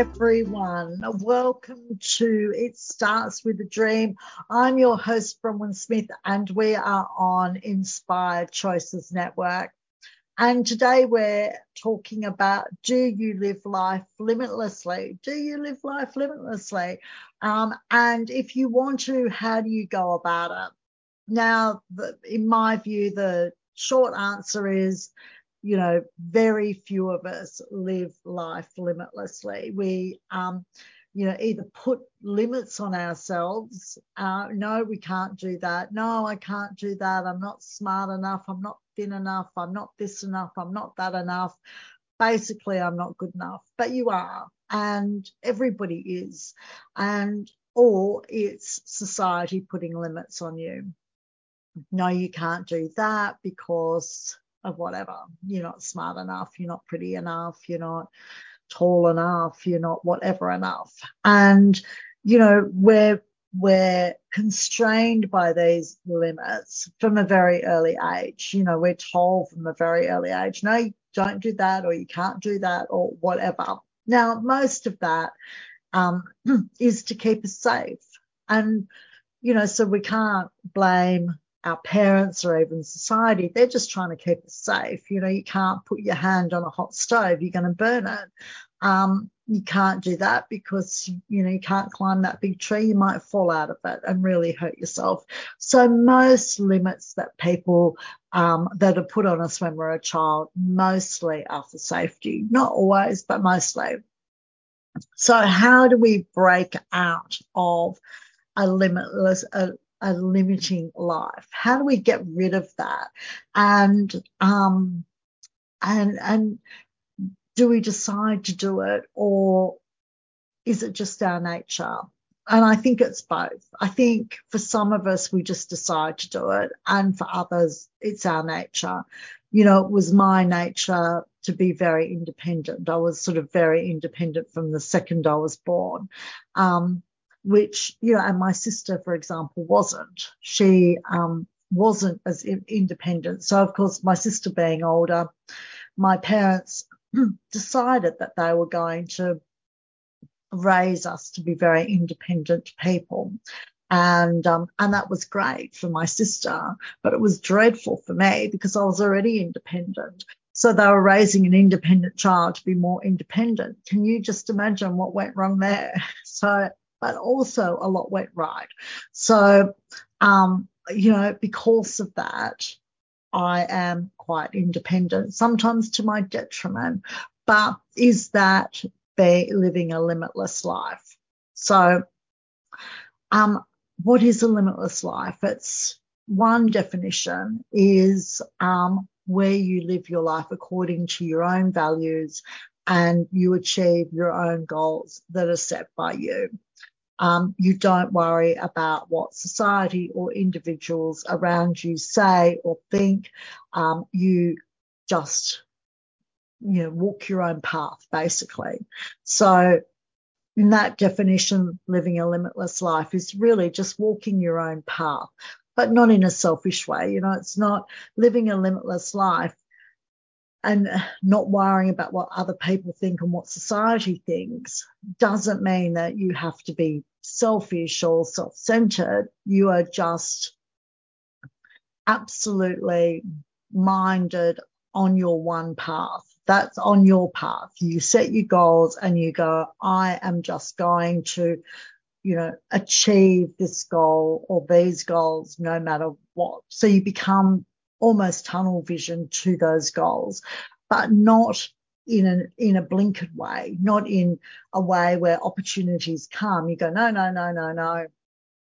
Everyone. Welcome to It Starts With a Dream. I'm your host, Bronwyn Smith, and we are on Inspired Choices Network. And today we're talking about do you live life limitlessly? Do you live life limitlessly? Um, and if you want to, how do you go about it? Now, the, in my view, the short answer is you know, very few of us live life limitlessly. We, um, you know, either put limits on ourselves. Uh, no, we can't do that. No, I can't do that. I'm not smart enough. I'm not thin enough. I'm not this enough. I'm not that enough. Basically, I'm not good enough. But you are, and everybody is. And, or it's society putting limits on you. No, you can't do that because of whatever. You're not smart enough, you're not pretty enough, you're not tall enough, you're not whatever enough. And, you know, we're we're constrained by these limits from a very early age. You know, we're told from a very early age, no, don't do that, or you can't do that, or whatever. Now, most of that um, is to keep us safe. And, you know, so we can't blame our parents or even society, they're just trying to keep us safe. You know, you can't put your hand on a hot stove, you're going to burn it. Um, you can't do that because, you know, you can't climb that big tree, you might fall out of it and really hurt yourself. So, most limits that people um, that are put on us when we're a child mostly are for safety, not always, but mostly. So, how do we break out of a limitless, a, a limiting life? How do we get rid of that? And um, and and do we decide to do it, or is it just our nature? And I think it's both. I think for some of us, we just decide to do it, and for others, it's our nature. You know, it was my nature to be very independent. I was sort of very independent from the second I was born. Um, which, you know, and my sister, for example, wasn't. She um, wasn't as independent. So, of course, my sister being older, my parents decided that they were going to raise us to be very independent people. And um, and that was great for my sister, but it was dreadful for me because I was already independent. So they were raising an independent child to be more independent. Can you just imagine what went wrong there? So but also a lot went right. So, um, you know, because of that, I am quite independent, sometimes to my detriment. But is that be living a limitless life? So, um, what is a limitless life? It's one definition is um, where you live your life according to your own values and you achieve your own goals that are set by you. Um, you don't worry about what society or individuals around you say or think. Um, you just, you know, walk your own path, basically. So, in that definition, living a limitless life is really just walking your own path, but not in a selfish way. You know, it's not living a limitless life and uh, not worrying about what other people think and what society thinks doesn't mean that you have to be selfish or self centered. You are just absolutely minded on your one path. That's on your path. You set your goals and you go, I am just going to, you know, achieve this goal or these goals no matter what. So you become almost tunnel vision to those goals, but not in a in a blinkered way, not in a way where opportunities come. You go, no, no, no, no, no.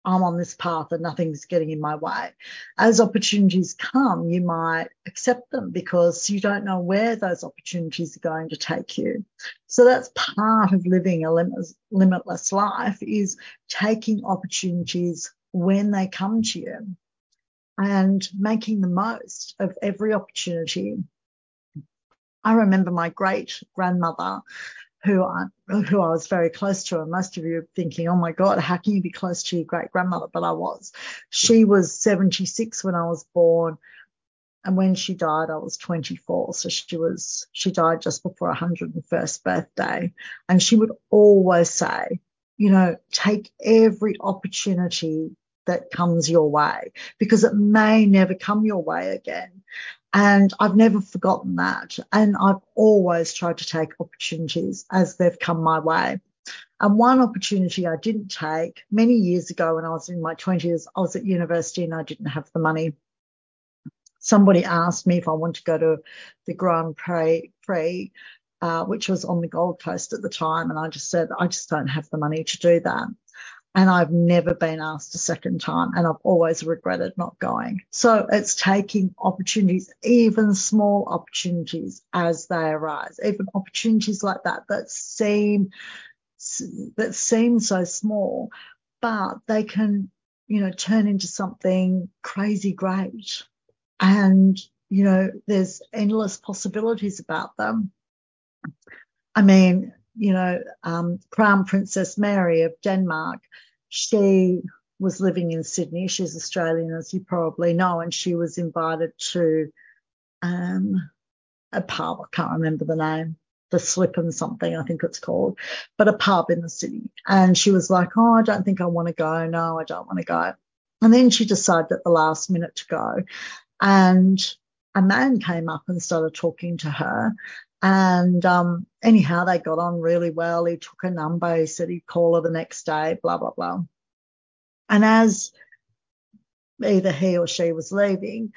I'm on this path and nothing's getting in my way. As opportunities come, you might accept them because you don't know where those opportunities are going to take you. So that's part of living a limitless, limitless life is taking opportunities when they come to you. And making the most of every opportunity. I remember my great grandmother who I, who I was very close to. And most of you are thinking, oh my God, how can you be close to your great grandmother? But I was. She was 76 when I was born. And when she died, I was 24. So she was, she died just before her 101st birthday. And she would always say, you know, take every opportunity that comes your way because it may never come your way again. And I've never forgotten that. And I've always tried to take opportunities as they've come my way. And one opportunity I didn't take many years ago when I was in my 20s, I was at university and I didn't have the money. Somebody asked me if I wanted to go to the Grand Prix, uh, which was on the Gold Coast at the time. And I just said, I just don't have the money to do that and I've never been asked a second time and I've always regretted not going. So it's taking opportunities, even small opportunities as they arise, even opportunities like that that seem that seem so small, but they can, you know, turn into something crazy great. And, you know, there's endless possibilities about them. I mean, you know, um, Crown Princess Mary of Denmark, she was living in Sydney. She's Australian, as you probably know, and she was invited to um, a pub. I can't remember the name, the Slip and something, I think it's called, but a pub in the city. And she was like, Oh, I don't think I want to go. No, I don't want to go. And then she decided at the last minute to go. And a man came up and started talking to her and um, anyhow, they got on really well. He took a number. He said he'd call her the next day, blah, blah, blah. And as either he or she was leaving,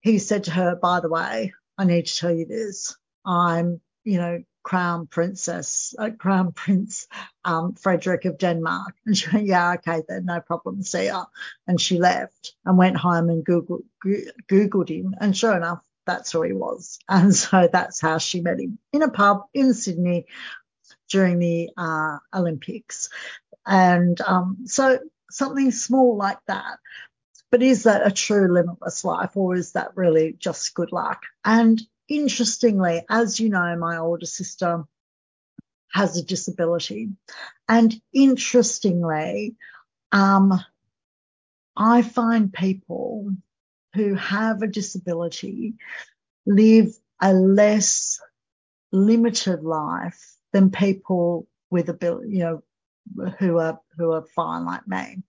he said to her, by the way, I need to tell you this. I'm, you know, Crown Princess, uh, Crown Prince um, Frederik of Denmark. And she went, yeah, okay, then no problem, see ya. And she left and went home and Googled, Googled him. And sure enough, that's who he was. And so that's how she met him in a pub in Sydney during the uh, Olympics. And um, so something small like that. But is that a true limitless life or is that really just good luck? And interestingly, as you know, my older sister has a disability. And interestingly, um, I find people who have a disability live a less limited life than people with ability, you know, who are who are fine like me.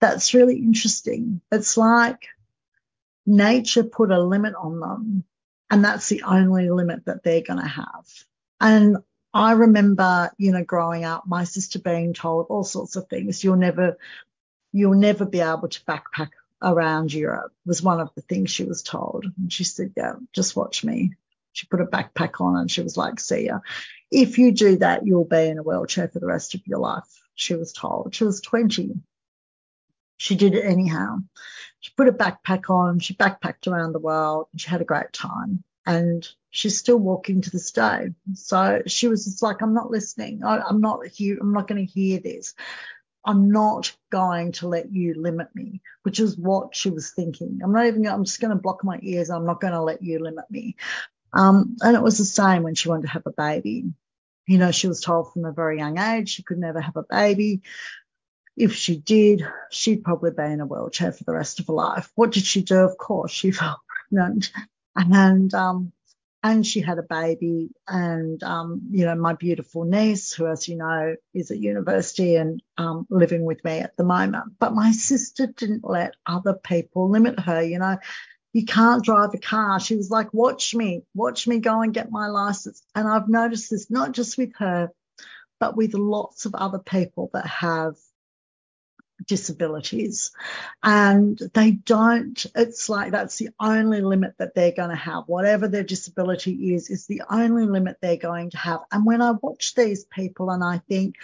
That's really interesting. It's like nature put a limit on them, and that's the only limit that they're going to have. And I remember, you know, growing up, my sister being told all sorts of things. You'll never, you'll never be able to backpack around Europe was one of the things she was told. And she said, yeah, just watch me. She put a backpack on and she was like, see ya. If you do that, you'll be in a wheelchair for the rest of your life, she was told. She was 20. She did it anyhow. She put a backpack on, she backpacked around the world, and she had a great time. And she's still walking to this day. So she was just like, I'm not listening. I, am not here. I'm not going to hear this. I'm not going to let you limit me, which is what she was thinking. I'm not even, I'm just going to block my ears. I'm not going to let you limit me. Um, and it was the same when she wanted to have a baby. You know, she was told from a very young age she could never have a baby. If she did, she'd probably be in a wheelchair for the rest of her life. What did she do? Of course, she fell pregnant. And um, and she had a baby and um, you know my beautiful niece who as you know is at university and um, living with me at the moment. But my sister didn't let other people limit her you know. You can't drive a car. She was like watch me watch me go and get my license. And i've noticed this not just with her but with lots of other people that have disabilities. And they don't it's like that's the only limit that they're going to have. Whatever their disability is is the only limit they're going to have. And when i watch these people and i think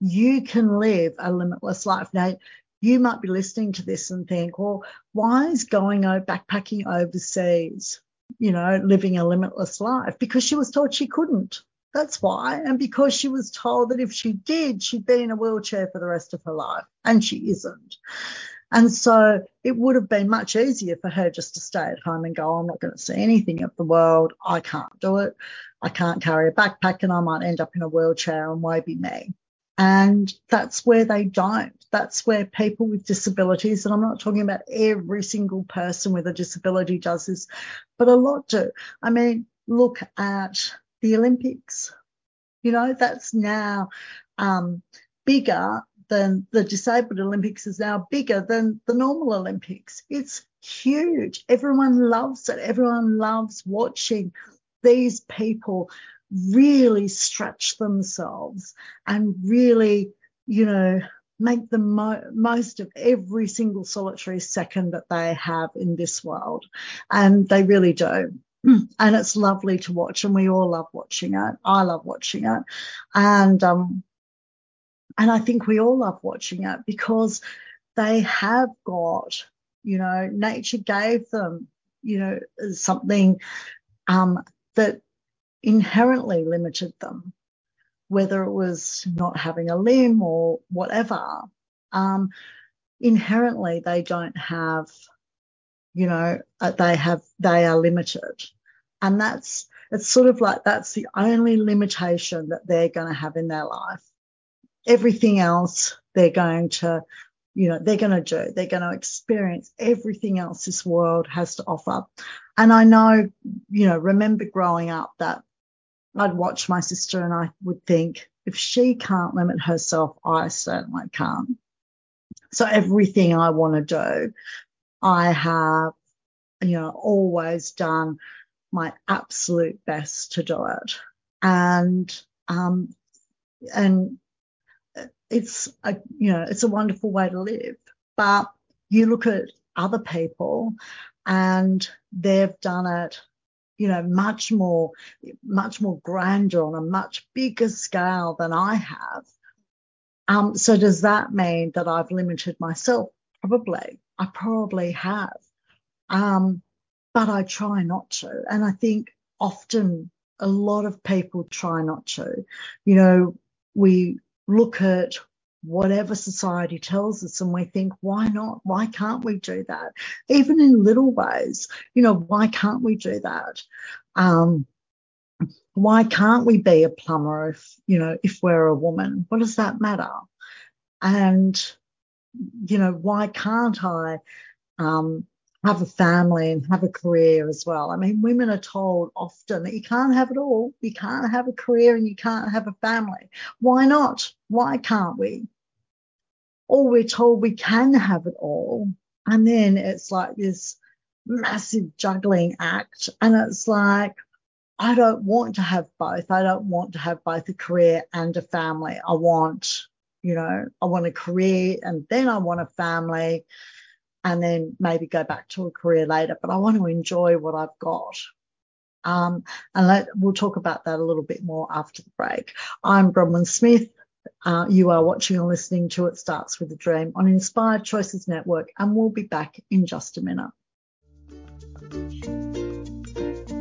you can live a limitless life. Now you might be listening to this and think well why is going out backpacking overseas you know living a limitless life? Because she was told she couldn't that's why. And because she was told that if she did, she'd be in a wheelchair for the rest of her life. And she isn't. And so it would have been much easier for her just to stay at home and go, I'm not going to see anything of the world. I can't do it. I can't carry a backpack and I might end up in a wheelchair and woe be me. And that's where they don't. That's where people with disabilities, and I'm not talking about every single person with a disability does this, but a lot do. I mean, look at the Olympics. You know, that's now um, bigger than the disabled Olympics is now bigger than the normal Olympics. It's huge. Everyone loves it. Everyone loves watching these people really stretch themselves and really, you know, make the mo- most of every single solitary second that they have in this world. And they really do. And it's lovely to watch, and we all love watching it. I love watching it. And um, and I think we all love watching it because they have got, you know, nature gave them, you know, something um, that inherently limited them, whether it was not having a limb or whatever. Um, inherently, they don't have, you know, uh, they have, they are limited. And that's, it's sort of like that's the only limitation that they're going to have in their life everything else they're going to, you know, they're going to do. They're going to experience everything else this world has to offer. And I know, you know, remember growing up that I'd watch my sister and I would think, if she can't limit herself, I certainly can't. So everything I want to do, I have, you know, always done my absolute best to do it. And, um, and it's a you know it's a wonderful way to live but you look at other people and they've done it you know much more much more grander on a much bigger scale than i have um so does that mean that i've limited myself probably i probably have um but i try not to and i think often a lot of people try not to you know we look at whatever society tells us and we think, why not? Why can't we do that? Even in little ways, you know, why can't we do that? Um, why can't we be a plumber if, you know, if we're a woman? What does that matter? And, you know, why can't I um, have a family and have a career as well. I mean, women are told often that you can't have it all. You can't have a career and you can't have a family. Why not? Why can't we? Or we're told we can have it all. And then it's like this massive juggling act. And it's like, I don't want to have both. I don't want to have both a career and a family. I want, you know, I want a career and then I want a family and then maybe go back to a career later. But I want to enjoy what I've got. Um, and let, we'll talk about that a little bit more after the break. I'm Bronwyn Smith. Uh, you are watching or listening to It Starts with a Dream on Inspired Choices Network, and we'll be back in just a minute.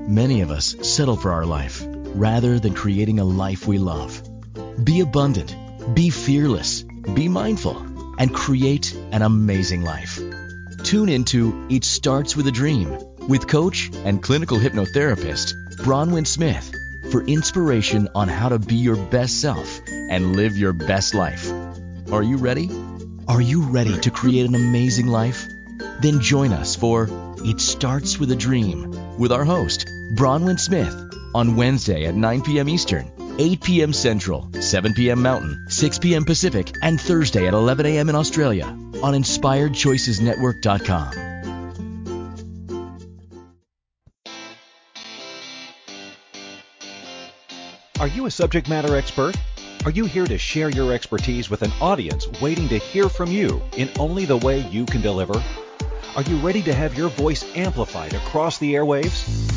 Many of us settle for our life rather than creating a life we love. Be abundant, be fearless, be mindful, and create an amazing life. Tune into It Starts with a Dream with coach and clinical hypnotherapist Bronwyn Smith for inspiration on how to be your best self and live your best life. Are you ready? Are you ready to create an amazing life? Then join us for It Starts with a Dream with our host, Bronwyn Smith, on Wednesday at 9 p.m. Eastern, 8 p.m. Central, 7 p.m. Mountain, 6 p.m. Pacific, and Thursday at 11 a.m. in Australia on InspiredChoicesNetwork.com. Are you a subject matter expert? Are you here to share your expertise with an audience waiting to hear from you in only the way you can deliver? Are you ready to have your voice amplified across the airwaves?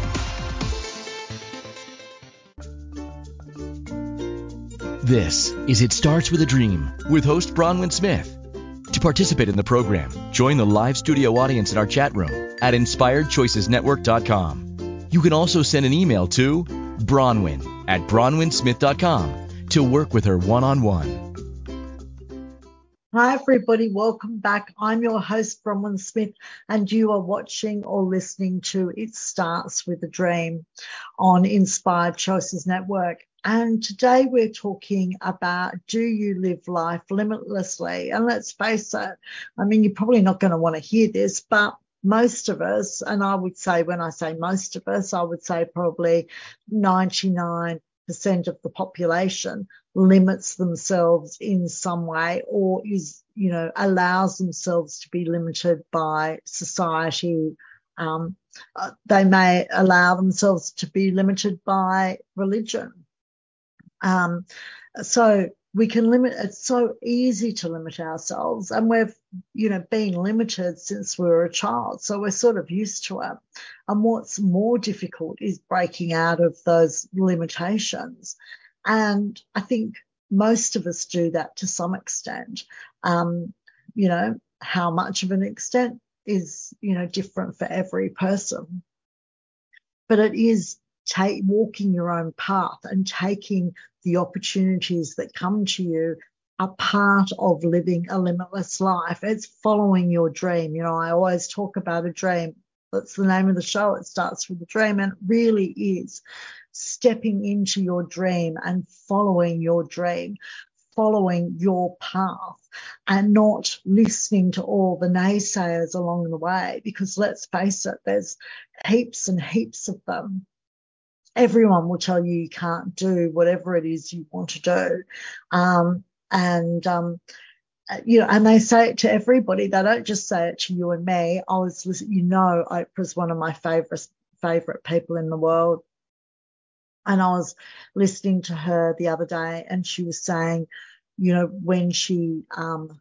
This is It Starts with a Dream with host Bronwyn Smith. To participate in the program, join the live studio audience in our chat room at inspiredchoicesnetwork.com. You can also send an email to Bronwyn at bronwynsmith.com to work with her one on one. Hi, everybody. Welcome back. I'm your host, Bronwyn Smith, and you are watching or listening to It Starts with a Dream on Inspired Choices Network. And today we're talking about do you live life limitlessly? And let's face it, I mean, you're probably not going to want to hear this, but most of us, and I would say when I say most of us, I would say probably 99% of the population limits themselves in some way or is, you know, allows themselves to be limited by society. Um, uh, they may allow themselves to be limited by religion. Um, so we can limit it's so easy to limit ourselves and we've you know been limited since we were a child so we're sort of used to it. And what's more difficult is breaking out of those limitations. And i think most of us do that to some extent. Um, you know how much of an extent is you know different for every person. But it is take walking your own path and taking the opportunities that come to you are part of living a limitless life. It's following your dream. You know, I always talk about a dream. That's the name of the show. It starts with a dream and it really is stepping into your dream and following your dream, following your path and not listening to all the naysayers along the way. Because let's face it, there's heaps and heaps of them everyone will tell you you can't do whatever it is you want to do. Um, and, um, you know, and they say it to everybody. They don't just say it to you and me. I was listening, you know, Oprah's one of my favorite, favorite people in the world. And I was listening to her the other day and she was saying, you know, when she, um,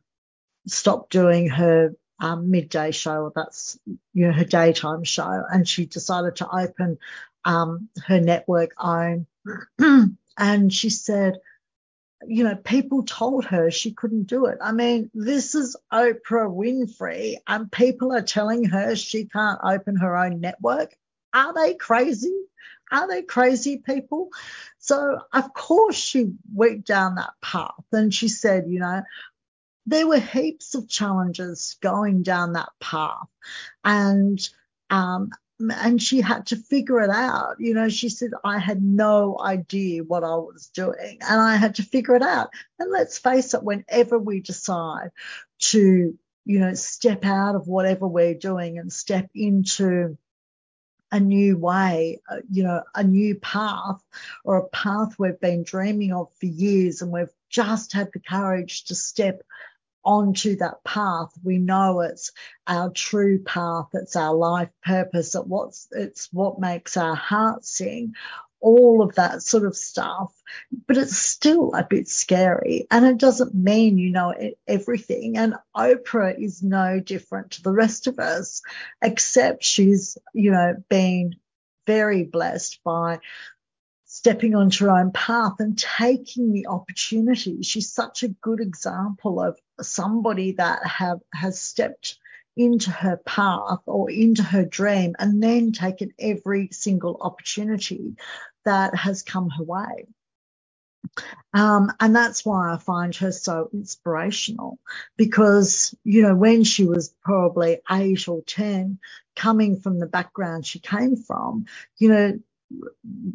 stopped doing her um, midday show, that's you know her daytime show, and she decided to open um, her network OWN. and she said, you know, people told her she couldn't do it. I mean, this is Oprah Winfrey, and people are telling her she can't open her own network. Are they crazy? Are they crazy people? So, of course, she went down that path and she said, you know, there were heaps of challenges going down that path. And um, and she had to figure it out. You know, she said, I had no idea what I was doing and I had to figure it out. And let's face it, whenever we decide to, you know, step out of whatever we're doing and step into a new way, uh, you know, a new path or a path we've been dreaming of for years and we've just had the courage to step onto that path. We know it's our true path. It's our life purpose. It what's, it's what makes our heart sing. All of that sort of stuff, but it's still a bit scary and it doesn't mean you know everything. And Oprah is no different to the rest of us, except she's, you know, been very blessed by stepping onto her own path and taking the opportunity. She's such a good example of somebody that have has stepped into her path or into her dream and then taken every single opportunity that has come her way. Um, and that's why I find her so inspirational because, you know, when she was probably eight or 10, coming from the background she came from, you know,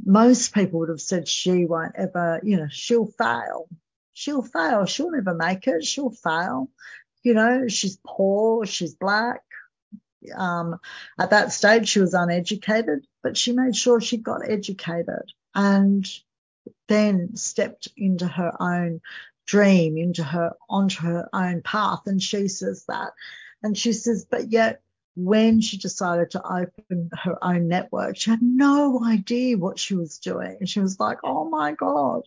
most people would have said she won't ever, you know, she'll fail. She'll fail. She'll never make it. She'll fail. You know, she's poor. She's black. Um, at that stage, she was uneducated, but she made sure she got educated and then stepped into her own dream, into her, onto her own path. And she says that. And she says, but yet when she decided to open her own network, she had no idea what she was doing. And she was like, oh my God.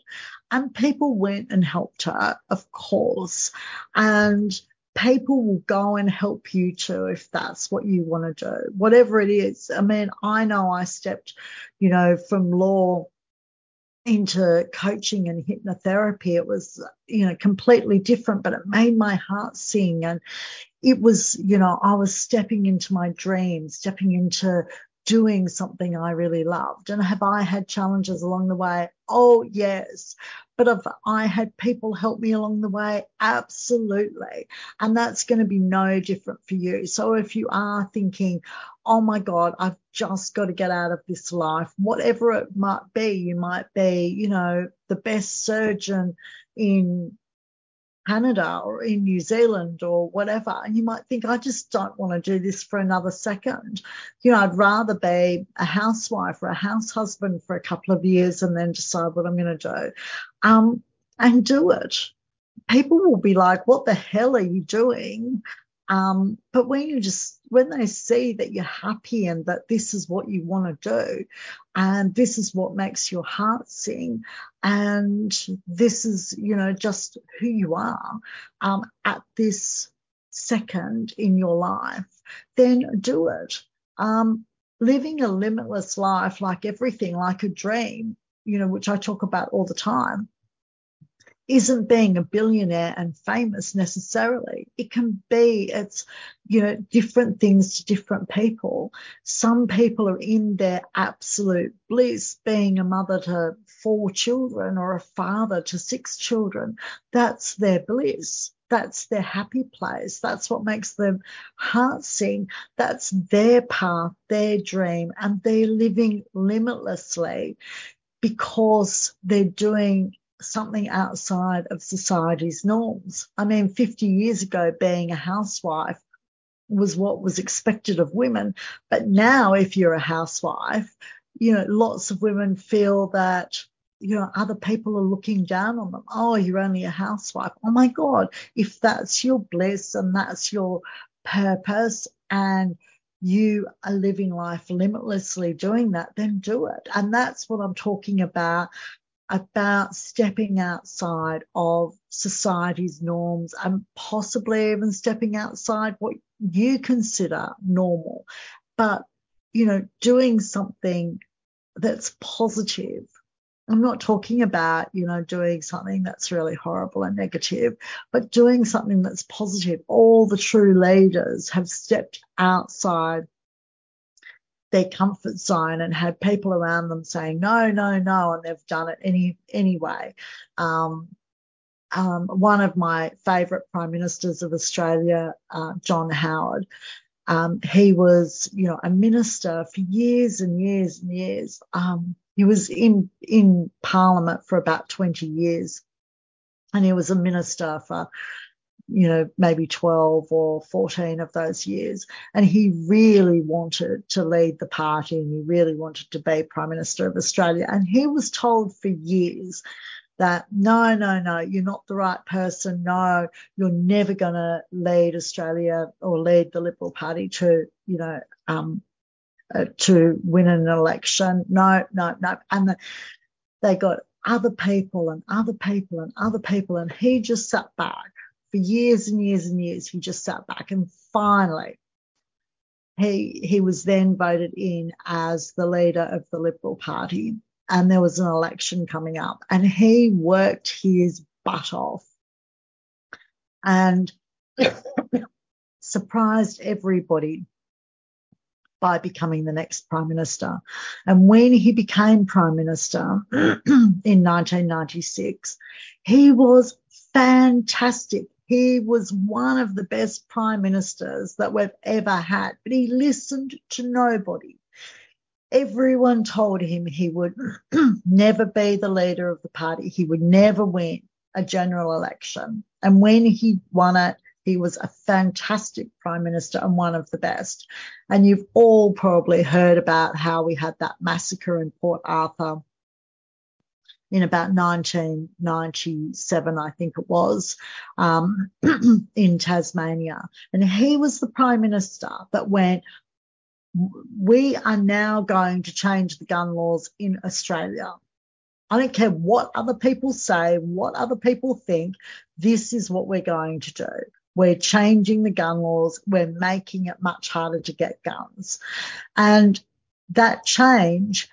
And people went and helped her, of course. And people will go and help you too if that's what you want to do, whatever it is. I mean, I know I stepped, you know, from law into coaching and hypnotherapy. It was, you know, completely different, but it made my heart sing. And it was, you know, I was stepping into my dreams, stepping into doing something I really loved. And have I had challenges along the way? Oh, yes. But have I had people help me along the way? Absolutely. And that's going to be no different for you. So if you are thinking, oh my God, I've just got to get out of this life, whatever it might be, you might be, you know, the best surgeon in Canada or in New Zealand or whatever. And you might think, I just don't want to do this for another second. You know, I'd rather be a housewife or a house husband for a couple of years and then decide what I'm going to do um, and do it. People will be like, what the hell are you doing? Um, but when you just when they see that you're happy and that this is what you want to do, and this is what makes your heart sing, and this is you know just who you are um, at this second in your life, then do it. Um, living a limitless life, like everything, like a dream, you know, which I talk about all the time isn't being a billionaire and famous necessarily. It can be, it's, you know, different things to different people. Some people are in their absolute bliss being a mother to four children or a father to six children. That's their bliss. That's their happy place. That's what makes them heart sing. That's their path, their dream, and they're living limitlessly because they're doing something outside of society's norms. I mean, 50 years ago, being a housewife was what was expected of women. But now, if you're a housewife, you know, lots of women feel that, you know, other people are looking down on them. Oh, you're only a housewife. Oh my God. If that's your bliss and that's your purpose and you are living life limitlessly doing that, then do it. And that's what I'm talking about about stepping outside of society's norms and possibly even stepping outside what you consider normal. But, you know, doing something that's positive. I'm not talking about, you know, doing something that's really horrible and negative, but doing something that's positive. All the true leaders have stepped outside their comfort zone and had people around them saying no, no, no, and they've done it any anyway. Um, um, one of my favourite prime ministers of Australia, uh, John Howard, um, he was, you know, a minister for years and years and years. Um, he was in in Parliament for about 20 years, and he was a minister for you know, maybe 12 or 14 of those years. And he really wanted to lead the party and he really wanted to be Prime Minister of Australia. And he was told for years that no, no, no, you're not the right person. No, you're never going to lead Australia or lead the Liberal Party to, you know, um, uh, to win an election. No, no, no. And the, they got other people and other people and other people. And he just sat back for years and years and years, he just sat back and finally he he was then voted in as the leader of the Liberal Party. And there was an election coming up, and he worked his butt off and surprised everybody by becoming the next prime minister. And when he became prime minister in 1996, he was fantastic. He was one of the best prime ministers that we've ever had, but he listened to nobody. Everyone told him he would never be the leader of the party. He would never win a general election. And when he won it, he was a fantastic prime minister and one of the best. And you've all probably heard about how we had that massacre in Port Arthur in about 1997, I think it was, um, in Tasmania. And he was the prime minister that went, we are now going to change the gun laws in Australia. I don't care what other people say, what other people think. This is what we're going to do. We're changing the gun laws. We're making it much harder to get guns. And that change,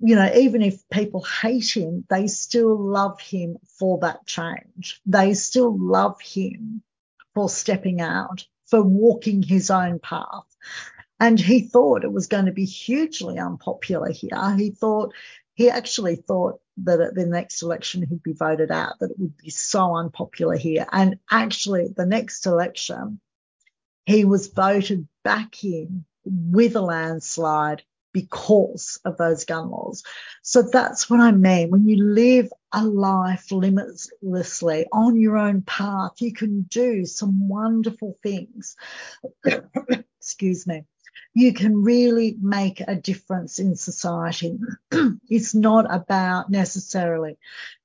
you know, even if people hate him, they still love him for that change. They still love him for stepping out, for walking his own path. And he thought it was going to be hugely unpopular here. He thought, he actually thought that at the next election he'd be voted out, that it would be so unpopular here. And actually, the next election, he was voted back in with a landslide because of those gun laws. So that's what I mean. When you live a life limitlessly on your own path, you can do some wonderful things. Excuse me. You can really make a difference in society. it's not about necessarily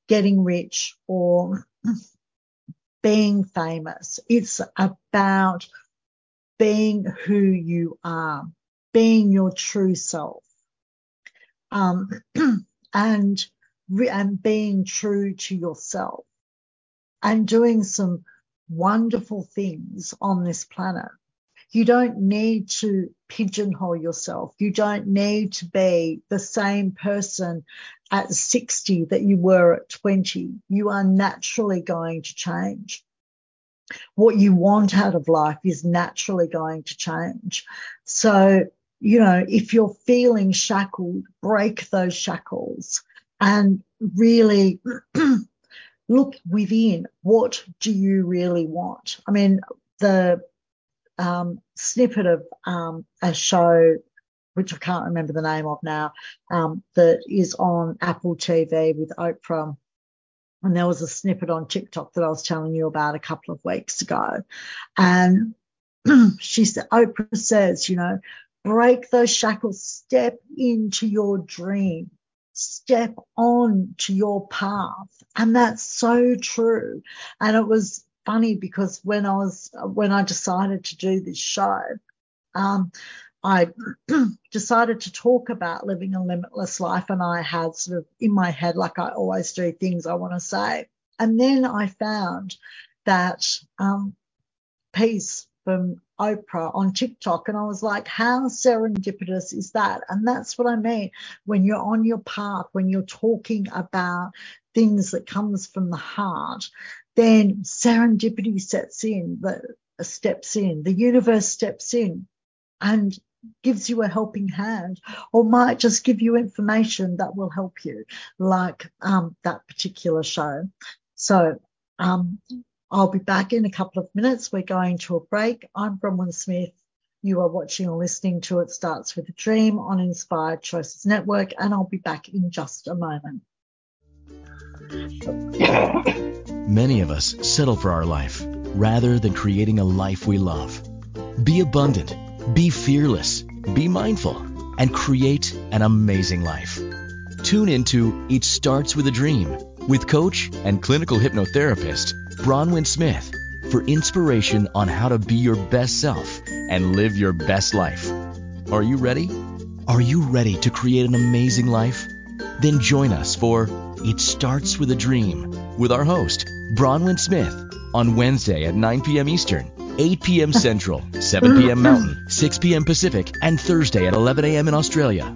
getting rich or being famous. It's about being who you are being your true self um, and and being true to yourself and doing some wonderful things on this planet. You don't need to pigeonhole yourself. You don't need to be the same person at 60 that you were at 20. You are naturally going to change what you want out of life is naturally going to change. So you know, if you're feeling shackled, break those shackles and really look within. What do you really want? I mean, the um, snippet of um, a show, which I can't remember the name of now, um, that is on Apple TV with Oprah. And there was a snippet on TikTok that I was telling you about a couple of weeks ago. And she said, Oprah says, you know, break those shackles, step into your dream, step on to your path. And that's so true. And it was funny because when I was, when I decided to do this show, um, I decided to talk about living a limitless life and I had sort of in my head, like I always do, things I want to say. And then I found that um, piece from Oprah on TikTok. And I was like, how serendipitous is that? And that's what I mean. When you're on your path, when you're talking about things that comes from the heart, then serendipity sets in, the steps in, the universe steps in and gives you a helping hand or might just give you information that will help you, like um, that particular show. So um, I'll be back in a couple of minutes. We're going to a break. I'm Bronwyn Smith. You are watching or listening to It Starts With a Dream on Inspired Choices Network, and I'll be back in just a moment. Many of us settle for our life rather than creating a life we love. Be abundant, be fearless, be mindful, and create an amazing life. Tune into It Starts With a Dream with coach and clinical hypnotherapist Bronwyn Smith for inspiration on how to be your best self and live your best life. Are you ready? Are you ready to create an amazing life? Then join us for It Starts with a Dream with our host, Bronwyn Smith, on Wednesday at 9 p.m. Eastern, 8 p.m. Central, 7 p.m. Mountain, 6 p.m. Pacific, and Thursday at 11 a.m. in Australia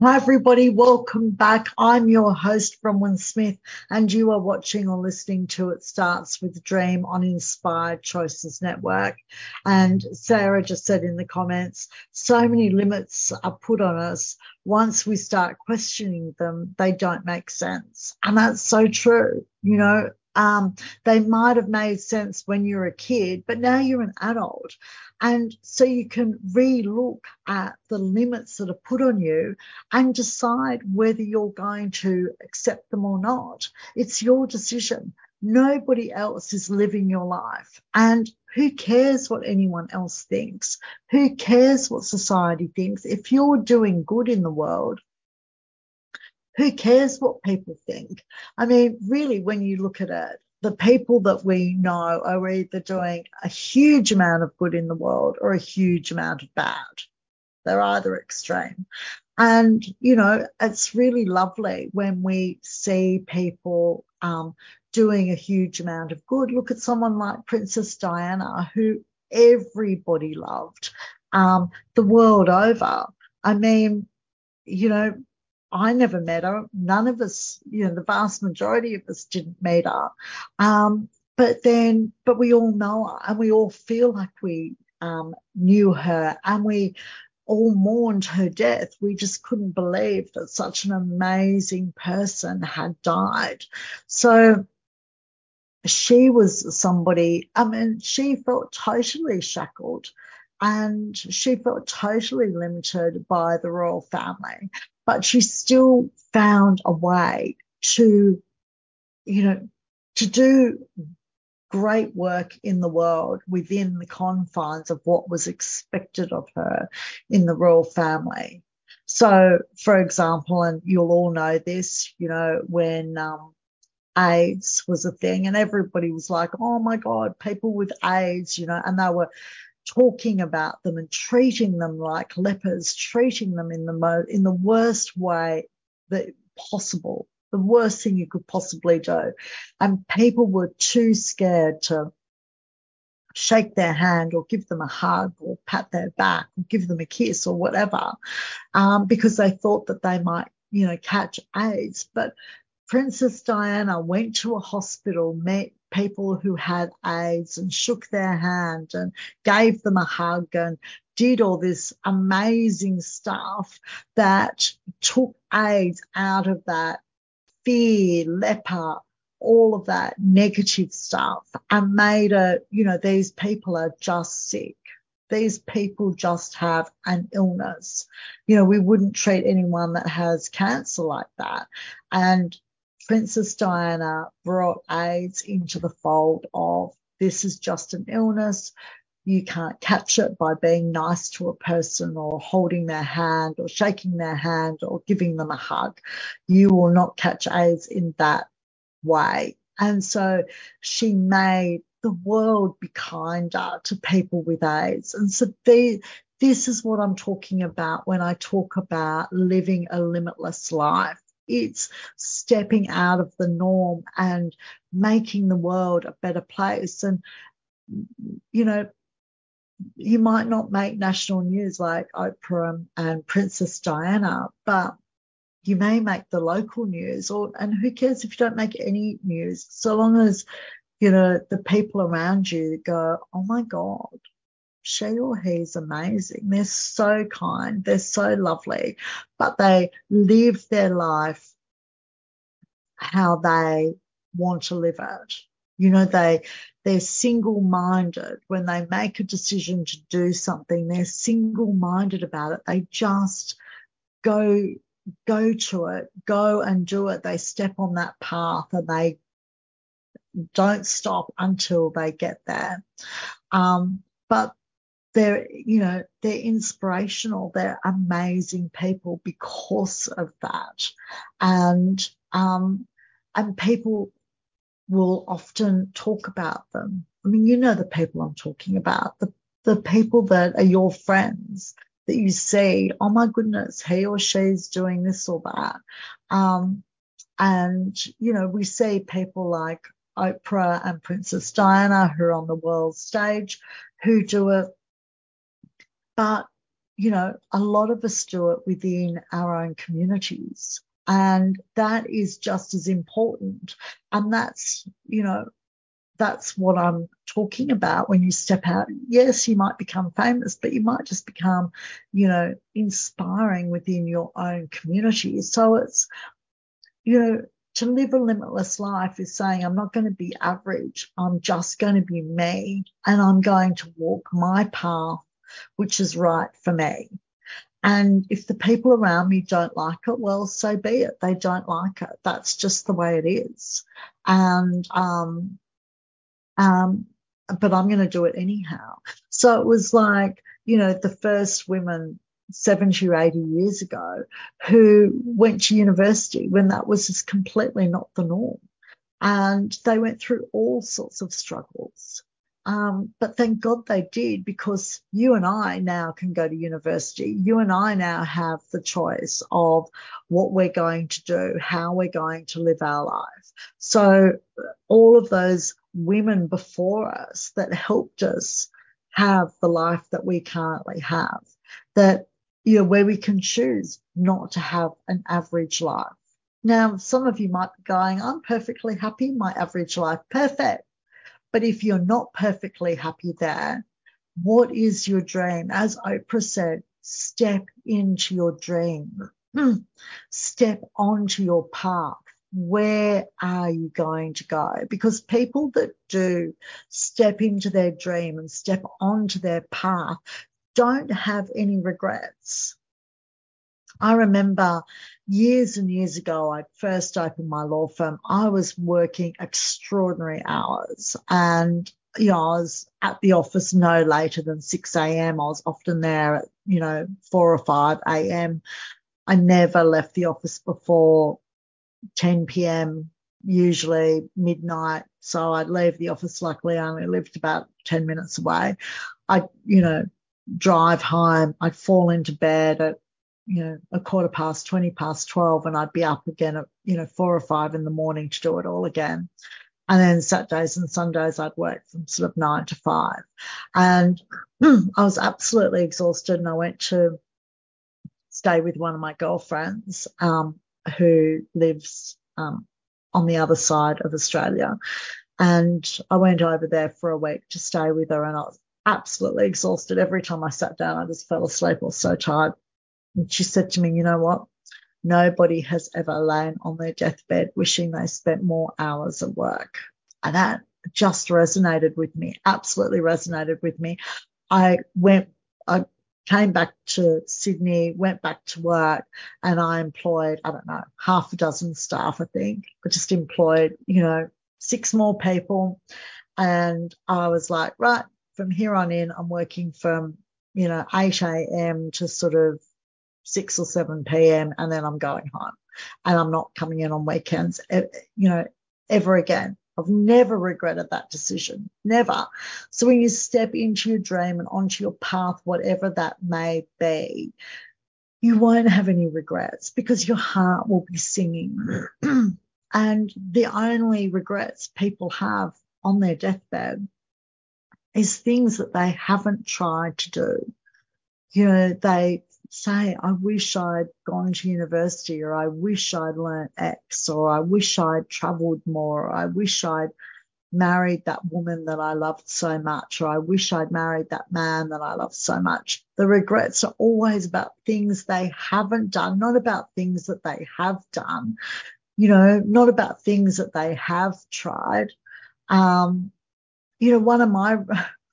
Hi, everybody. Welcome back. I'm your host, Bronwyn Smith, and you are watching or listening to It Starts with Dream on Inspired Choices Network. And Sarah just said in the comments, so many limits are put on us. Once we start questioning them, they don't make sense. And that's so true. You know, um, they might have made sense when you're a kid, but now you're an adult. And so you can re-look at the limits that are put on you and decide whether you're going to accept them or not. It's your decision. Nobody else is living your life. And who cares what anyone else thinks? Who cares what society thinks? If you're doing good in the world, who cares what people think? I mean, really, when you look at it, the people that we know are either doing a huge amount of good in the world or a huge amount of bad. They're either extreme. And, you know, it's really lovely when we see people um, doing a huge amount of good. Look at someone like Princess Diana, who everybody loved um, the world over. I mean, you know, I never met her. None of us, you know, the vast majority of us didn't meet her. Um, but then, but we all know her and we all feel like we um, knew her and we all mourned her death. We just couldn't believe that such an amazing person had died. So she was somebody, I mean, she felt totally shackled and she felt totally limited by the royal family but she still found a way to, you know, to do great work in the world within the confines of what was expected of her in the royal family. So, for example, and you'll all know this, you know, when um, AIDS was a thing and everybody was like, oh my God, people with AIDS, you know, and they were talking about them and treating them like lepers, treating them in the mo- in the worst way that possible, the worst thing you could possibly do. And people were too scared to shake their hand or give them a hug or pat their back or give them a kiss or whatever, um, because they thought that they might, you know, catch AIDS. But Princess Diana went to a hospital, met people who had AIDS and shook their hand and gave them a hug and did all this amazing stuff that took AIDS out of that fear, leper, all of that negative stuff and made it, you know, these people are just sick. These people just have an illness. You know, we wouldn't treat anyone that has cancer like that. And Princess Diana brought AIDS into the fold of this is just an illness. You can't catch it by being nice to a person or holding their hand or shaking their hand or giving them a hug. You will not catch AIDS in that way. And so she made the world be kinder to people with AIDS. And so this is what I'm talking about when I talk about living a limitless life. It's stepping out of the norm and making the world a better place. And, you know, you might not make national news like Oprah and Princess Diana, but you may make the local news or and who cares if you don't make any news so long as you know the people around you go oh my god she or he's amazing. They're so kind. They're so lovely, but they live their life how they want to live it. You know, they they're single minded when they make a decision to do something. They're single minded about it. They just go go to it, go and do it. They step on that path and they don't stop until they get there. Um, but they're, you know, they're inspirational. They're amazing people because of that. And, um, and people will often talk about them. I mean, you know the people I'm talking about, the, the people that are your friends that you see, oh my goodness, he or she's doing this or that. Um, and, you know, we see people like Oprah and Princess Diana who are on the world stage who do it but, you know, a lot of us do it within our own communities. And that is just as important. And that's, you know, that's what I'm talking about when you step out. Yes, you might become famous, but you might just become, you know, inspiring within your own community. So it's, you know, to live a limitless life is saying, I'm not going to be average. I'm just going to be me and I'm going to walk my path, which is right for me. And if the people around me don't like it, well, so be it. They don't like it. That's just the way it is. And, um, um, but I'm going to do it anyhow. So it was like, you know, the first women 70 or 80 years ago who went to university when that was just completely not the norm. And they went through all sorts of struggles. Um, but thank God they did because you and I now can go to university. You and I now have the choice of what we're going to do, how we're going to live our life. So all of those women before us that helped us have the life that we currently have, that you know, where we can choose not to have an average life. Now, some of you might be going, I'm perfectly happy, my average life, perfect. But if you're not perfectly happy there, what is your dream? As Oprah said, step into your dream, step onto your path. Where are you going to go? Because people that do step into their dream and step onto their path, don't have any regrets. I remember years and years ago, I first opened my law firm. I was working extraordinary hours and, you know, I was at the office no later than 6 a.m. I was often there at, you know, 4 or 5 a.m. I never left the office before 10 p.m., usually midnight. So I'd leave the office. Luckily, I only lived about 10 minutes away. I, you know, drive home. I'd fall into bed at, you know, a quarter past, 20 past 12, and I'd be up again at, you know, four or five in the morning to do it all again. And then Saturdays and Sundays, I'd work from sort of nine to five. And I was absolutely exhausted. And I went to stay with one of my girlfriends um, who lives um, on the other side of Australia. And I went over there for a week to stay with her. And I was absolutely exhausted. Every time I sat down, I just fell asleep or so tired. And she said to me, you know what? Nobody has ever lain on their deathbed wishing they spent more hours at work. And that just resonated with me, absolutely resonated with me. I went, I came back to Sydney, went back to work, and I employed, I don't know, half a dozen staff, I think. I just employed, you know, six more people. And I was like, right, from here on in, I'm working from, you know, 8 a.m. to sort of 6 or 7 p.m. and then I'm going home and I'm not coming in on weekends, you know, ever again. I've never regretted that decision. Never. So when you step into your dream and onto your path, whatever that may be, you won't have any regrets because your heart will be singing. and the only regrets people have on their deathbed is things that they haven't tried to do. You know, they say, I wish I'd gone to university or I wish I'd learnt X or I wish I'd traveled more or I wish I'd married that woman that I loved so much or I wish I'd married that man that I loved so much. The regrets are always about things they haven't done, not about things that they have done, you know, not about things that they have tried. Um, you know, one of my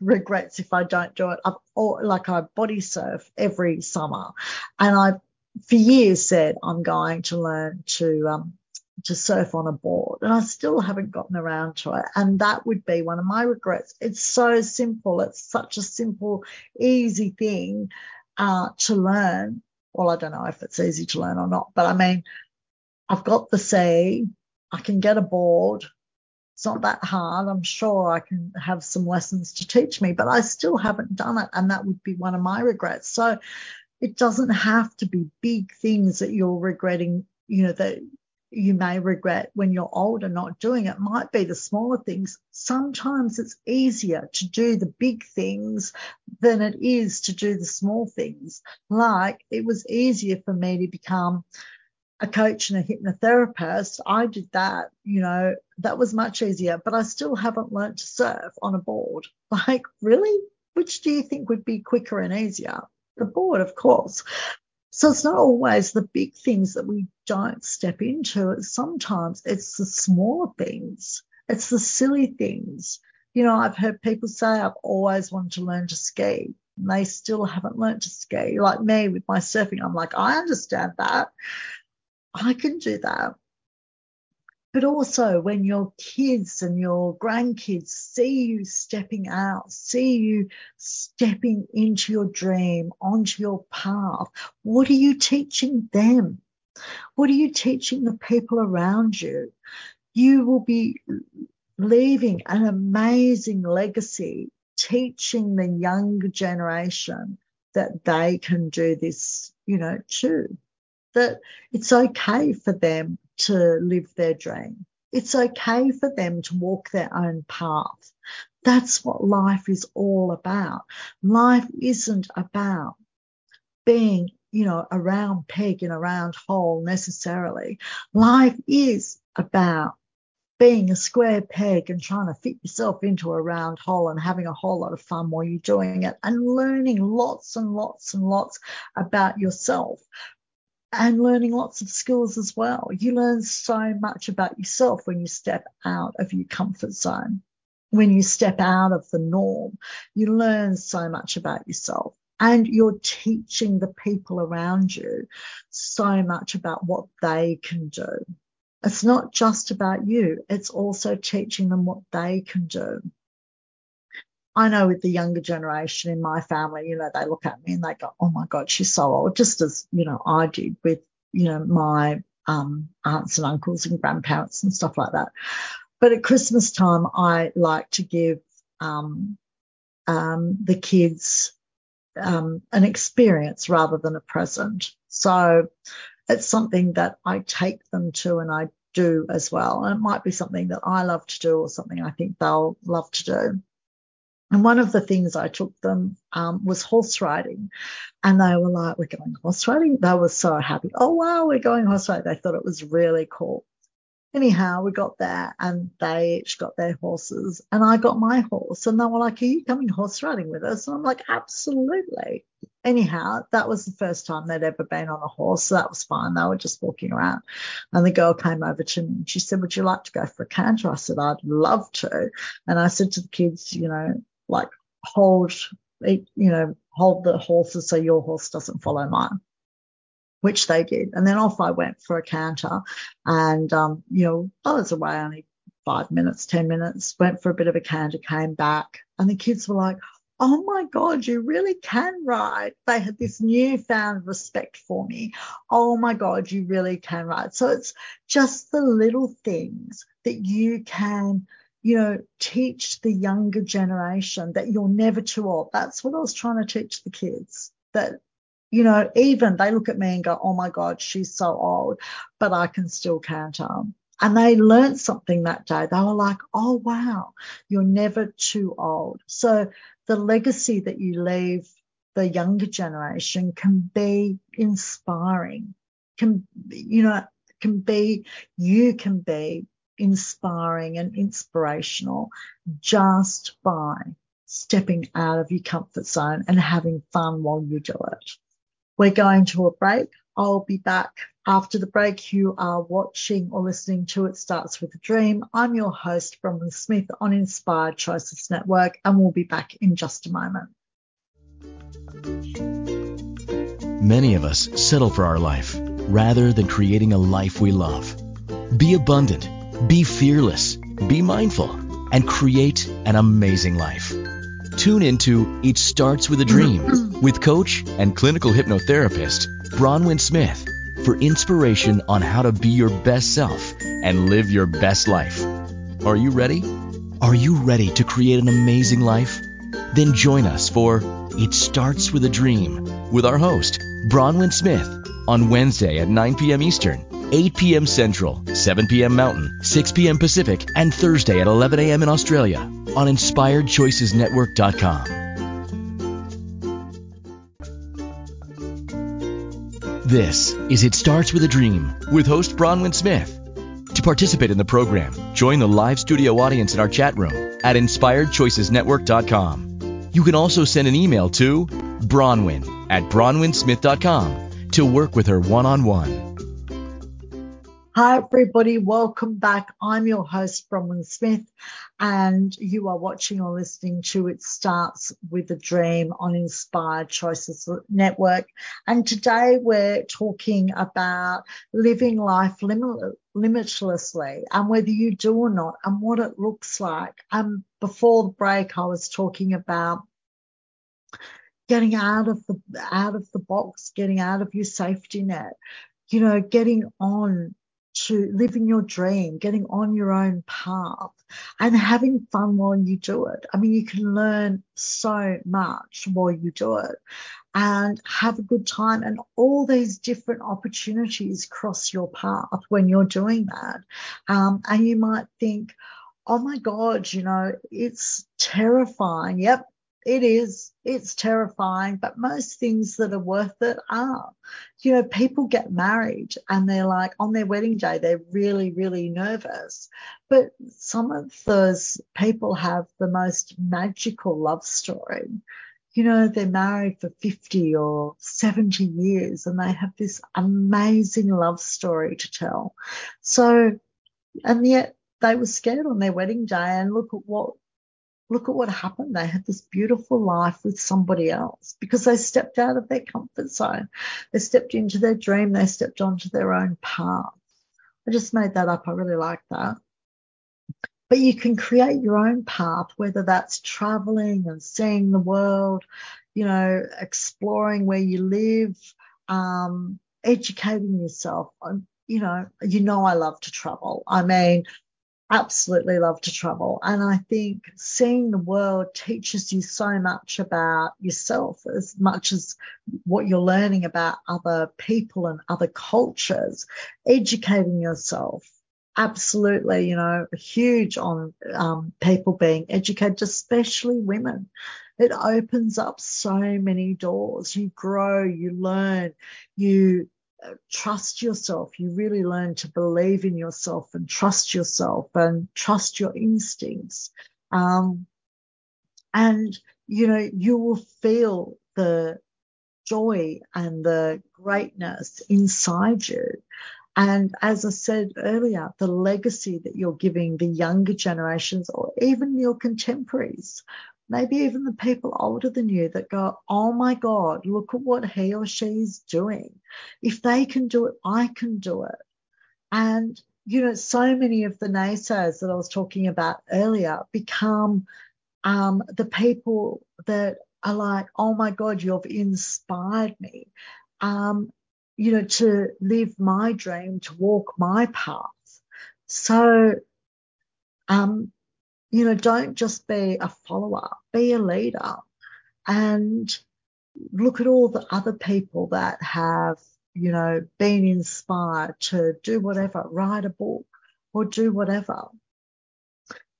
regrets if I don't do it, I've or like I body surf every summer, and I've for years said I'm going to learn to um, to surf on a board, and I still haven't gotten around to it. And that would be one of my regrets. It's so simple. It's such a simple, easy thing uh, to learn. Well, I don't know if it's easy to learn or not, but I mean, I've got the sea. I can get a board. It's not that hard. I'm sure I can have some lessons to teach me, but I still haven't done it. And that would be one of my regrets. So it doesn't have to be big things that you're regretting, you know, that you may regret when you're older not doing it might be the smaller things. Sometimes it's easier to do the big things than it is to do the small things. Like it was easier for me to become a coach and a hypnotherapist. I did that, you know, that was much easier, but I still haven't learned to surf on a board. Like, really? Which do you think would be quicker and easier? The board, of course. So it's not always the big things that we don't step into. Sometimes it's the smaller things. It's the silly things. You know, I've heard people say, I've always wanted to learn to ski. And they still haven't learned to ski. Like me with my surfing, I'm like, I understand that. I can do that. But also when your kids and your grandkids see you stepping out, see you stepping into your dream, onto your path, what are you teaching them? What are you teaching the people around you? You will be leaving an amazing legacy teaching the younger generation that they can do this, you know, too. That it's okay for them to live their dream. It's okay for them to walk their own path. That's what life is all about. Life isn't about being, you know, a round peg in a round hole necessarily. Life is about being a square peg and trying to fit yourself into a round hole and having a whole lot of fun while you're doing it and learning lots and lots and lots about yourself and learning lots of skills as well. You learn so much about yourself when you step out of your comfort zone. When you step out of the norm, you learn so much about yourself and you're teaching the people around you so much about what they can do. It's not just about you, it's also teaching them what they can do. I know with the younger generation in my family, you know, they look at me and they go, oh my God, she's so old, just as, you know, I did with, you know, my um, aunts and uncles and grandparents and stuff like that. But at Christmas time, I like to give um, um, the kids um, an experience rather than a present. So it's something that I take them to and I do as well. And it might be something that I love to do or something I think they'll love to do. And one of the things I took them um, was horse riding. And they were like, We're going horse riding. They were so happy. Oh, wow, we're going horse riding. They thought it was really cool. Anyhow, we got there and they each got their horses and I got my horse. And they were like, Are you coming horse riding with us? And I'm like, Absolutely. Anyhow, that was the first time they'd ever been on a horse. So that was fine. They were just walking around. And the girl came over to me and she said, Would you like to go for a canter? I said, I'd love to. And I said to the kids, You know, like hold, you know, hold the horses so your horse doesn't follow mine which they did. And then off I went for a canter and, um, you know, I was away only five minutes, 10 minutes, went for a bit of a canter, came back and the kids were like, Oh my God, you really can ride. They had this newfound respect for me. Oh my God, you really can ride. So it's just the little things that you can you know, teach the younger generation that you're never too old. That's what I was trying to teach the kids. That, you know, even they look at me and go, oh my God, she's so old, but I can still canter. And they learned something that day. They were like, oh wow, you're never too old. So the legacy that you leave the younger generation can be inspiring, can, you know, can be, you can be inspiring and inspirational just by stepping out of your comfort zone and having fun while you do it. We're going to a break. I'll be back after the break. You are watching or listening to It Starts With a Dream. I'm your host, Bronwyn Smith on Inspired Choices Network, and we'll be back in just a moment. Many of us settle for our life rather than creating a life we love. Be abundant be fearless, be mindful, and create an amazing life. Tune into It Starts with a Dream with coach and clinical hypnotherapist Bronwyn Smith for inspiration on how to be your best self and live your best life. Are you ready? Are you ready to create an amazing life? Then join us for It Starts with a Dream with our host, Bronwyn Smith, on Wednesday at 9 p.m. Eastern 8 p.m. Central, 7 p.m. Mountain, 6 p.m. Pacific, and Thursday at 11 a.m. in Australia on InspiredChoicesNetwork.com. This is It Starts With a Dream with host Bronwyn Smith. To participate in the program, join the live studio audience in our chat room at InspiredChoicesNetwork.com. You can also send an email to Bronwyn at BronwynSmith.com to work with her one on one. Hi, everybody. Welcome back. I'm your host, Bronwyn Smith, and you are watching or listening to It Starts with a Dream on Inspired Choices Network. And today we're talking about living life limit- limitlessly and whether you do or not and what it looks like. And before the break, I was talking about getting out of the out of the box, getting out of your safety net, you know, getting on to living your dream, getting on your own path and having fun while you do it. I mean, you can learn so much while you do it and have a good time and all these different opportunities cross your path when you're doing that. Um, and you might think, oh my God, you know, it's terrifying. Yep, it is. It's terrifying, but most things that are worth it are. You know, people get married and they're like on their wedding day, they're really, really nervous. But some of those people have the most magical love story. You know, they're married for 50 or 70 years and they have this amazing love story to tell. So, and yet they were scared on their wedding day and look at what look at what happened. They had this beautiful life with somebody else because they stepped out of their comfort zone. They stepped into their dream. They stepped onto their own path. I just made that up. I really like that. But you can create your own path, whether that's traveling and seeing the world, you know, exploring where you live, um, educating yourself. You know, you know, I love to travel. I mean, absolutely love to travel. And I think seeing the world teaches you so much about yourself as much as what you're learning about other people and other cultures, educating yourself. Absolutely, you know, huge on um, people being educated, especially women. It opens up so many doors. You grow, you learn, you trust yourself. You really learn to believe in yourself and trust yourself and trust your instincts. Um, and, you know, you will feel the joy and the greatness inside you. And as I said earlier, the legacy that you're giving the younger generations or even your contemporaries maybe even the people older than you that go, oh my God, look at what he or she is doing. If they can do it, I can do it. And, you know, so many of the naysayers that I was talking about earlier become um, the people that are like, oh my God, you've inspired me, um, you know, to live my dream, to walk my path. So, um, you know, don't just be a follower, be a leader and look at all the other people that have, you know, been inspired to do whatever, write a book or do whatever.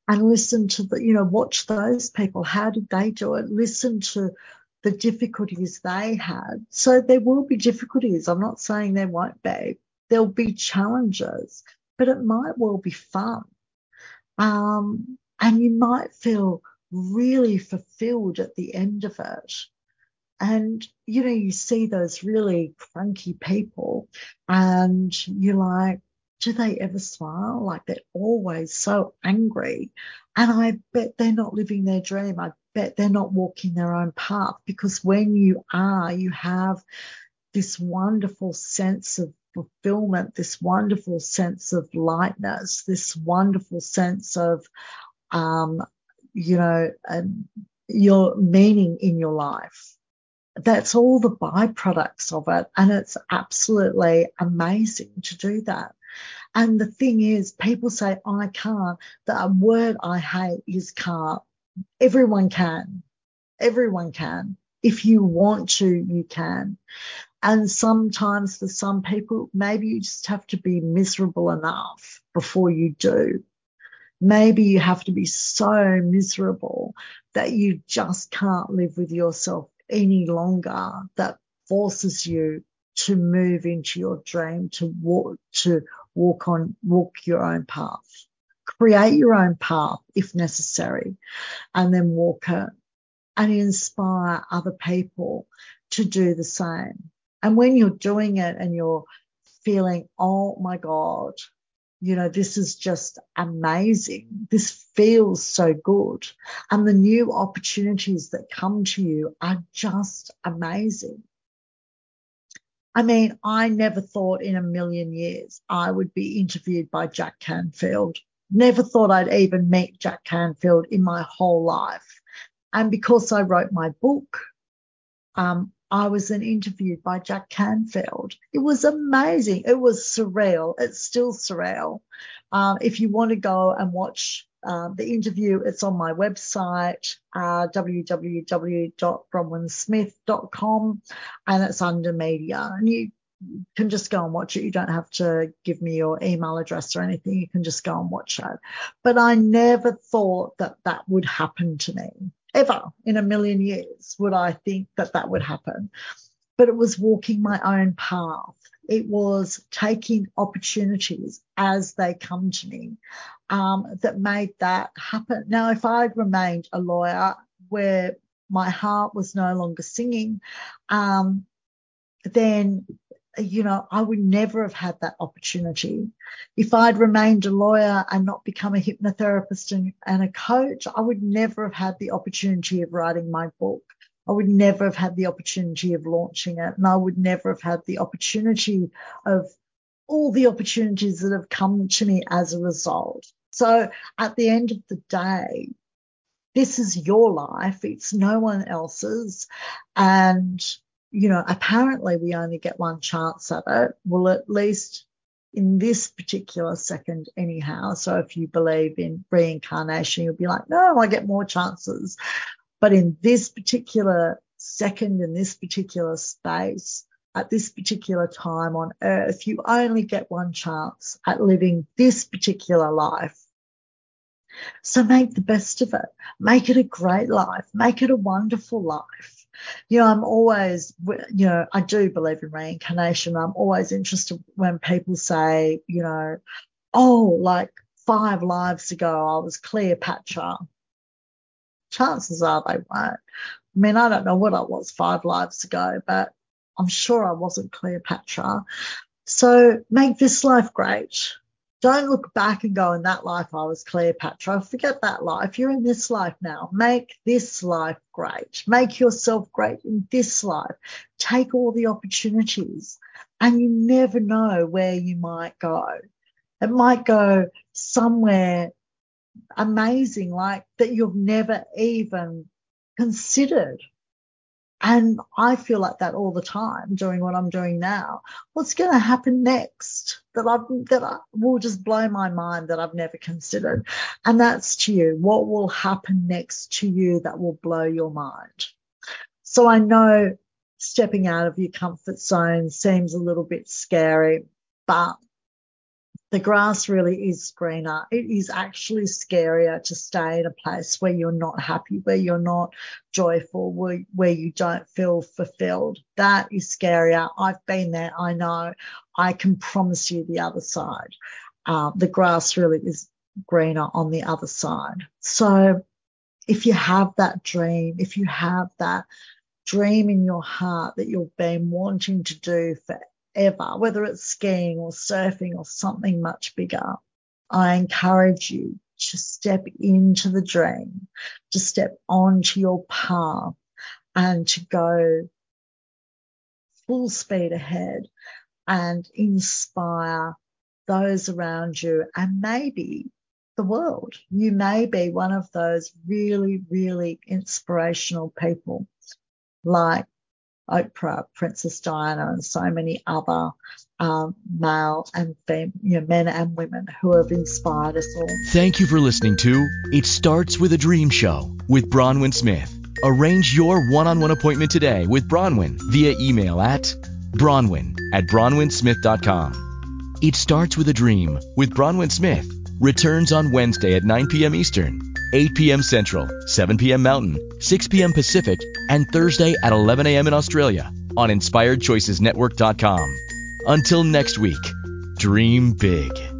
And listen to the, you know, watch those people. How did they do it? Listen to the difficulties they had. So there will be difficulties. I'm not saying there won't be. There'll be challenges, but it might well be fun. Um, and you might feel really fulfilled at the end of it. And, you know, you see those really cranky people and you're like, do they ever smile? Like they're always so angry. And I bet they're not living their dream. I bet they're not walking their own path because when you are, you have this wonderful sense of fulfillment, this wonderful sense of lightness, this wonderful sense of, um, you know, your meaning in your life. That's all the byproducts of it. And it's absolutely amazing to do that. And the thing is, people say, I can't. The word I hate is can't. Everyone can. Everyone can. If you want to, you can. And sometimes for some people, maybe you just have to be miserable enough before you do. Maybe you have to be so miserable that you just can't live with yourself any longer. That forces you to move into your dream, to walk, to walk on, walk your own path. Create your own path if necessary, and then walk it and inspire other people to do the same. And when you're doing it and you're feeling, oh my God, you know, this is just amazing. This feels so good. And the new opportunities that come to you are just amazing. I mean, I never thought in a million years I would be interviewed by Jack Canfield. Never thought I'd even meet Jack Canfield in my whole life. And because I wrote my book, um, I was then interviewed by Jack Canfield. It was amazing. It was surreal. It's still surreal. Um, if you want to go and watch uh, the interview, it's on my website, uh, and it's under media. And you can just go and watch it. You don't have to give me your email address or anything. You can just go and watch it. But I never thought that that would happen to me. Ever in a million years would I think that that would happen. But it was walking my own path. It was taking opportunities as they come to me um, that made that happen. Now, if I'd remained a lawyer where my heart was no longer singing, um, then you know, I would never have had that opportunity. If I'd remained a lawyer and not become a hypnotherapist and, and, a coach, I would never have had the opportunity of writing my book. I would never have had the opportunity of launching it. And I would never have had the opportunity of all the opportunities that have come to me as a result. So at the end of the day, this is your life. It's no one else's. And, you know, apparently we only get one chance at it. Well, at least in this particular second, anyhow. So if you believe in reincarnation, you'll be like, no, I get more chances. But in this particular second, in this particular space, at this particular time on earth, you only get one chance at living this particular life. So make the best of it. Make it a great life. Make it a wonderful life. You know, I'm always, you know, I do believe in reincarnation. I'm always interested when people say, you know, oh, like five lives ago, I was Cleopatra chances are they won't. I mean, I don't know what I was five lives ago, but I'm sure I wasn't Cleopatra. So make this life great. Don't look back and go, in that life I was Cleopatra. Forget that life. You're in this life now. Make this life great. Make yourself great in this life. Take all the opportunities, and you never know where you might go. It might go somewhere amazing, like that you've never even considered. And I feel like that all the time doing what I'm doing now. What's going to happen next that I that I, will just blow my mind that I've never considered? And that's to you. What will happen next to you that will blow your mind? So I know stepping out of your comfort zone seems a little bit scary, but the grass really is greener. It is actually scarier to stay in a place where you're not happy, where you're not joyful, where, where you don't feel fulfilled. That is scarier. I've been there. I know. I can promise you the other side. Uh, the grass really is greener on the other side. So if you have that dream, if you have that dream in your heart that you've been wanting to do for ever, whether it's skiing or surfing or something much bigger, I encourage you to step into the dream, to step onto your path and to go full speed ahead and inspire those around you and maybe the world. You may be one of those really, really inspirational people like Oprah, Princess Diana, and so many other um, male and fem- you know, men and women who have inspired us all. Thank you for listening to It Starts with a Dream Show with Bronwyn Smith. Arrange your one on one appointment today with Bronwyn via email at Bronwyn at bronwynsmith.com. It starts with a dream with Bronwyn Smith. Returns on Wednesday at 9 p.m. Eastern, 8 p.m. Central, 7 p.m. Mountain, 6 p.m. Pacific, and Thursday at 11 a.m. in Australia on InspiredChoicesNetwork.com. Until next week, dream big.